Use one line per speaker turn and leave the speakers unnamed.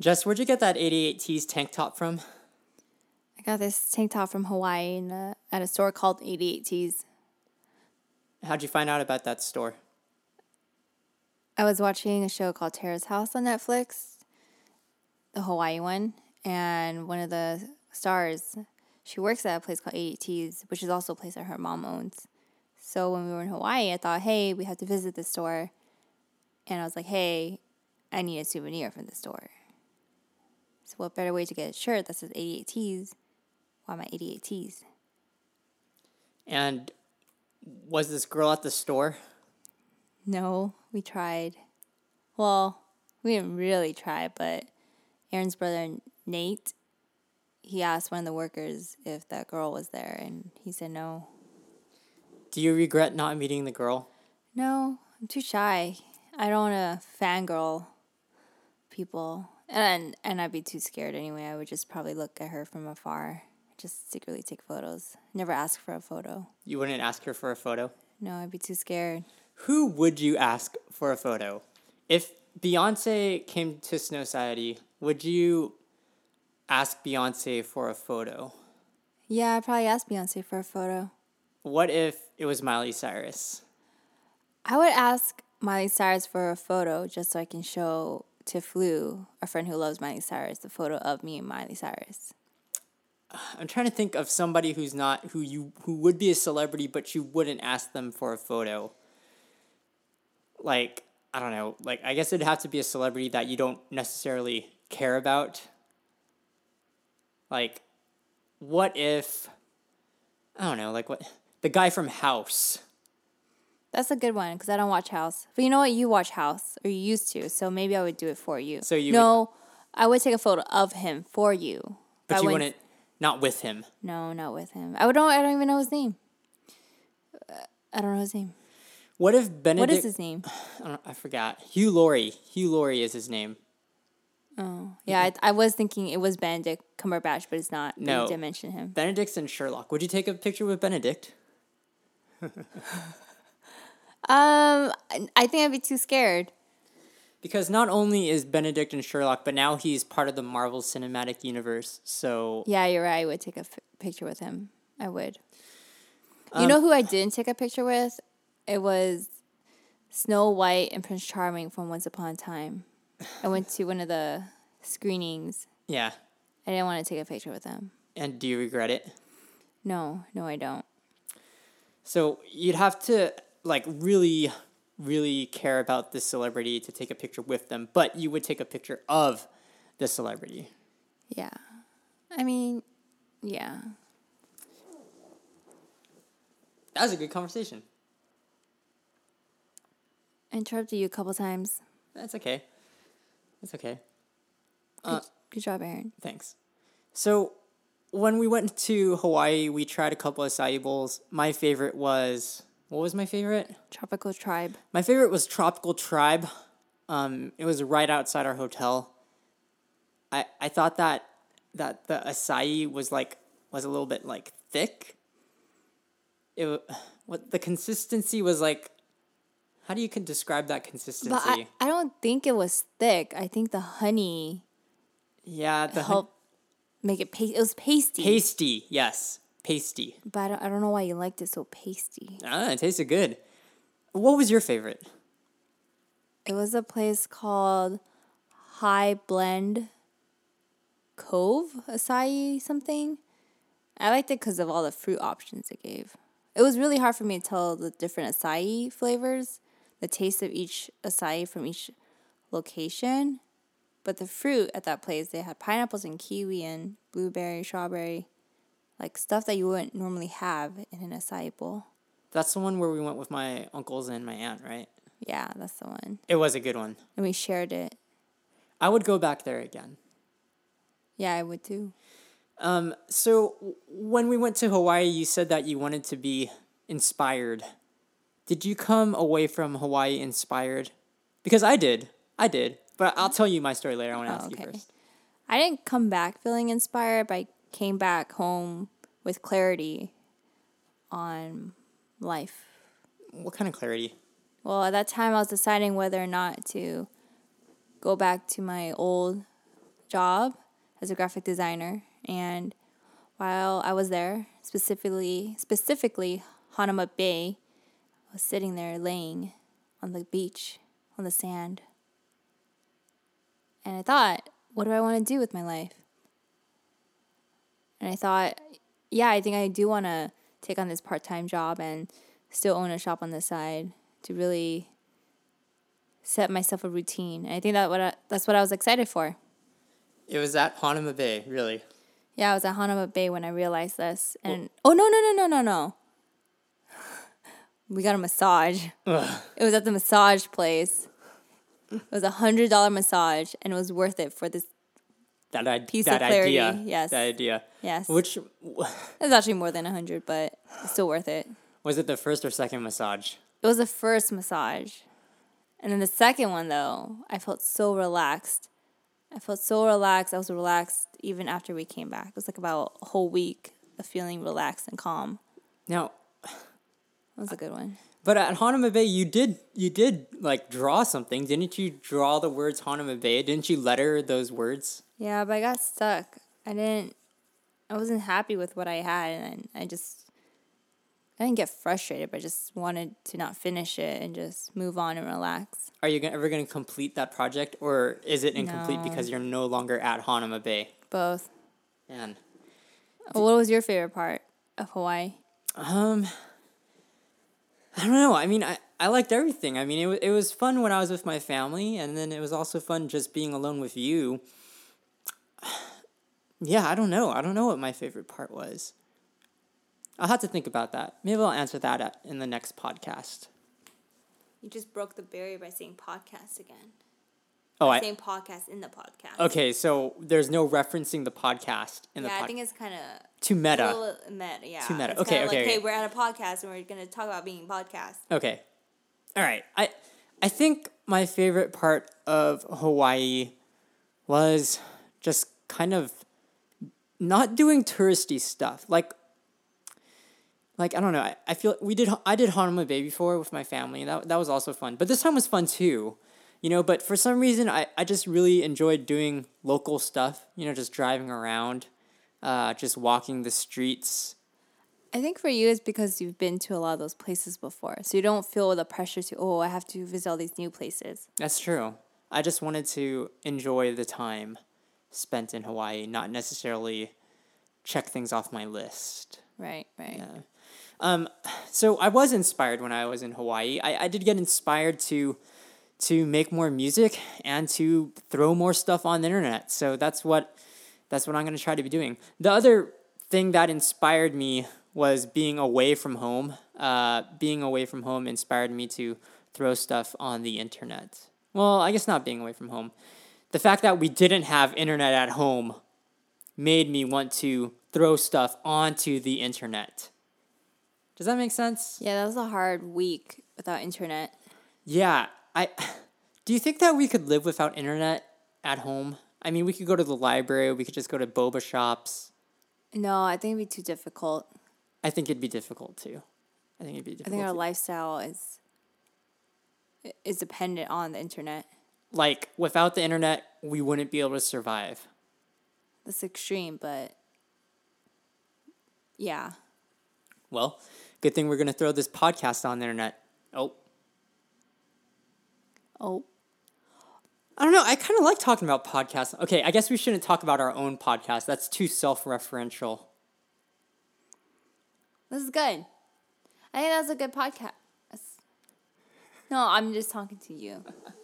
Jess, where'd you get that 88 Tees tank top from?
I got this tank top from Hawaii in a, at a store called 88 Tees.
How'd you find out about that store?
I was watching a show called Terrace House on Netflix, the Hawaii one, and one of the stars, she works at a place called 88 Tees, which is also a place that her mom owns. So when we were in Hawaii, I thought, hey, we have to visit the store. And I was like, hey, I need a souvenir from the store. So what better way to get a shirt that says 88 Tees? Why my 88 Tees?
And was this girl at the store?
No, we tried. Well, we didn't really try, but Aaron's brother Nate, he asked one of the workers if that girl was there, and he said no.
Do you regret not meeting the girl?
No, I'm too shy. I don't want to fangirl people, and and I'd be too scared anyway. I would just probably look at her from afar, just secretly take photos. Never ask for a photo.
You wouldn't ask her for a photo?
No, I'd be too scared.
Who would you ask for a photo? If Beyonce came to Snow Society, would you ask Beyonce for a photo?
Yeah, I'd probably ask Beyonce for a photo.
What if it was Miley Cyrus?
I would ask Miley Cyrus for a photo just so I can show to Flu, a friend who loves Miley Cyrus, the photo of me and Miley Cyrus.
I'm trying to think of somebody who's not who you who would be a celebrity, but you wouldn't ask them for a photo. Like I don't know, like I guess it'd have to be a celebrity that you don't necessarily care about. Like, what if I don't know, like what the guy from House.
That's a good one because I don't watch House. But you know what? You watch House, or you used to. So maybe I would do it for you.
So you
no, I would take a photo of him for you.
But
I
you
wouldn't-
wouldn't, with him.
No, not with him. I would don't. I don't even know his name. Uh, I don't know his name.
What if Benedict?
What is his name?
I, don't, I forgot. Hugh Laurie. Hugh Laurie is his name.
Oh yeah, I, I was thinking it was Benedict Cumberbatch, but it's not.
No.
you did mention him.
Benedict's in Sherlock. Would you take a picture with Benedict?
Um, I- think I'd be too scared.
Because not only is Benedict and Sherlock, but now he's part of the Marvel Cinematic Universe. So
Yeah, you're right. I would take a f- picture with him. I would.
Um,
you know who I didn't take a picture with? It was Snow White and Prince Charming from Once Upon a Time. I went to one of the screenings.
yeah.
I didn't want to take a picture with them.
And do you regret it?
No, no, I don't.
So you'd have to like really, really care about this celebrity to take a picture with them, but you would take a picture of the celebrity.
Yeah. I mean, yeah.
That was a good conversation.
I interrupted you a couple times.
That's okay. That's okay.
Good, uh, good job, Aaron.
Thanks. So, when we went to Hawaii, we tried a couple of bowls. My favorite was what was my favorite?
Tropical Tribe.
My favorite was Tropical Tribe. Um, it was right outside our hotel. I I thought that that the acai was like was a little bit like thick. It what the consistency was like. How do you can describe that consistency?
But I, I don't think it was thick. I think the honey
yeah, the hun-
make it paste. It was pasty.
pasty. Yes, pasty.
But I don't, I don't know why you liked it so pasty.
Ah, it tasted good. What was your favorite?
It was a place called High Blend Cove Acai something. I liked it because of all the fruit options it gave. It was really hard for me to tell the different acai flavors, the taste of each acai from each location. But the fruit at that place, they had pineapples and kiwi and blueberry, strawberry, like stuff that you wouldn't normally have in an acai bowl.
That's the one where we went with my uncles and my aunt, right?
Yeah, that's the one.
It was a good one.
And we shared it.
I would go back there again.
Yeah, I would too.
Um, so when we went to Hawaii, you said that you wanted to be inspired. Did you come away from Hawaii inspired? Because I did. I did. But I'll tell you my story later. I want to
Oh,
ask
okay.
you first.
I didn't come back feeling inspired, but I came back home with clarity on life.
What kind of clarity?
Well, at that time, I was deciding whether or not to go back to my old job as a graphic designer, and while I was there, specifically specifically Hanauma Bay, I was sitting there laying on the beach on the sand, and I thought, what do I want to do with my life? And I thought, yeah, I think I do want to take on this part time job and still own a shop on the side to really set myself a routine. And I think that what I, that's what I was excited for.
It was at Hanauma Bay, really.
Yeah, I was at Hanauma Bay when I realized this. And oh no no no no no no. We got a massage.
Ugh.
It was at the massage place. It was a hundred dollar massage, and it was worth it for this.
That, I-
Piece of clarity,
idea.
yes.
That idea.
Yes,
Which,
it was actually more than a hundred, but still worth it.
was it the first or second massage?
It was the first massage. And then the second one, though, I felt so relaxed. I felt so relaxed. I was relaxed even after we came back. It was like about a whole week of feeling relaxed and calm.
Now,
That was a good one.
but at Hanauma Bay, you did you did like draw something, didn't you? Draw the words Hanauma Bay. Didn't you letter those words?
Yeah, but I got stuck. I didn't, I wasn't happy with what I had. And I just, I didn't get frustrated, but I just wanted to not finish it and just move on and relax.
Are you ever going to complete that project, or is it incomplete
No.
because you're no longer at Hanauma Bay?
Both.
And
What was your favorite part of Hawaii?
Um, I don't know. I mean, I, I liked everything. I mean, it, it was fun when I was with my family, and then it was also fun just being alone with you. Yeah, I don't know. I don't know what my favorite part was. I'll have to think about that. Maybe I'll answer that at, in the next podcast.
You just broke the barrier by saying podcast again.
Oh, I,
Saying podcast in the podcast.
okay. So there's no referencing the podcast in the
yeah, I think it's kind of
Too meta.
Little uh, meta, yeah.
Too meta.
It's
Okay, okay,
Like, hey,
okay.
we're at a podcast and we're gonna talk about being podcast.
Okay. All right. I I think my favorite part of Hawaii was just kind of not doing touristy stuff. Like like I don't know. I, I feel we did I did Hanauma Bay before with my family and that that was also fun. But this time was fun too. You know, but for some reason I, I just really enjoyed doing local stuff, you know, just driving around, uh, just walking the streets.
I think for you, it's because you've been to a lot of those places before, so you don't feel the pressure to oh, I have to visit all these new places.
That's true. I just wanted to enjoy the time spent in Hawaii, not necessarily check things off my list.
Right, right.
Yeah. Um, so I was inspired when I was in Hawaii. I, I did get inspired to to make more music and to throw more stuff on the internet. So that's what that's what I'm going to try to be doing. The other thing that inspired me was being away from home. Uh, being away from home inspired me to throw stuff on the internet. Well, I guess not being away from home. The fact that we didn't have internet at home made me want to throw stuff onto the internet. Does that make sense?
Yeah, that was a hard week without internet.
Yeah, I do you think that we could live without internet at home? I mean, we could go to the library, we could just go to boba shops.
No, I think it'd be too difficult.
I think it'd be difficult too. I think it'd be
I think our
too.
lifestyle is is dependent on the internet.
Like without the internet, we wouldn't be able to survive.
That's extreme, but yeah.
Well, good thing we're going to throw this podcast on the internet. Oh,
Oh,
I don't know. I kind of like talking about podcasts. Okay, I guess we shouldn't talk about our own podcast. That's too self-referential.
this is good. I think that's a good podcast. No, I'm just talking to you.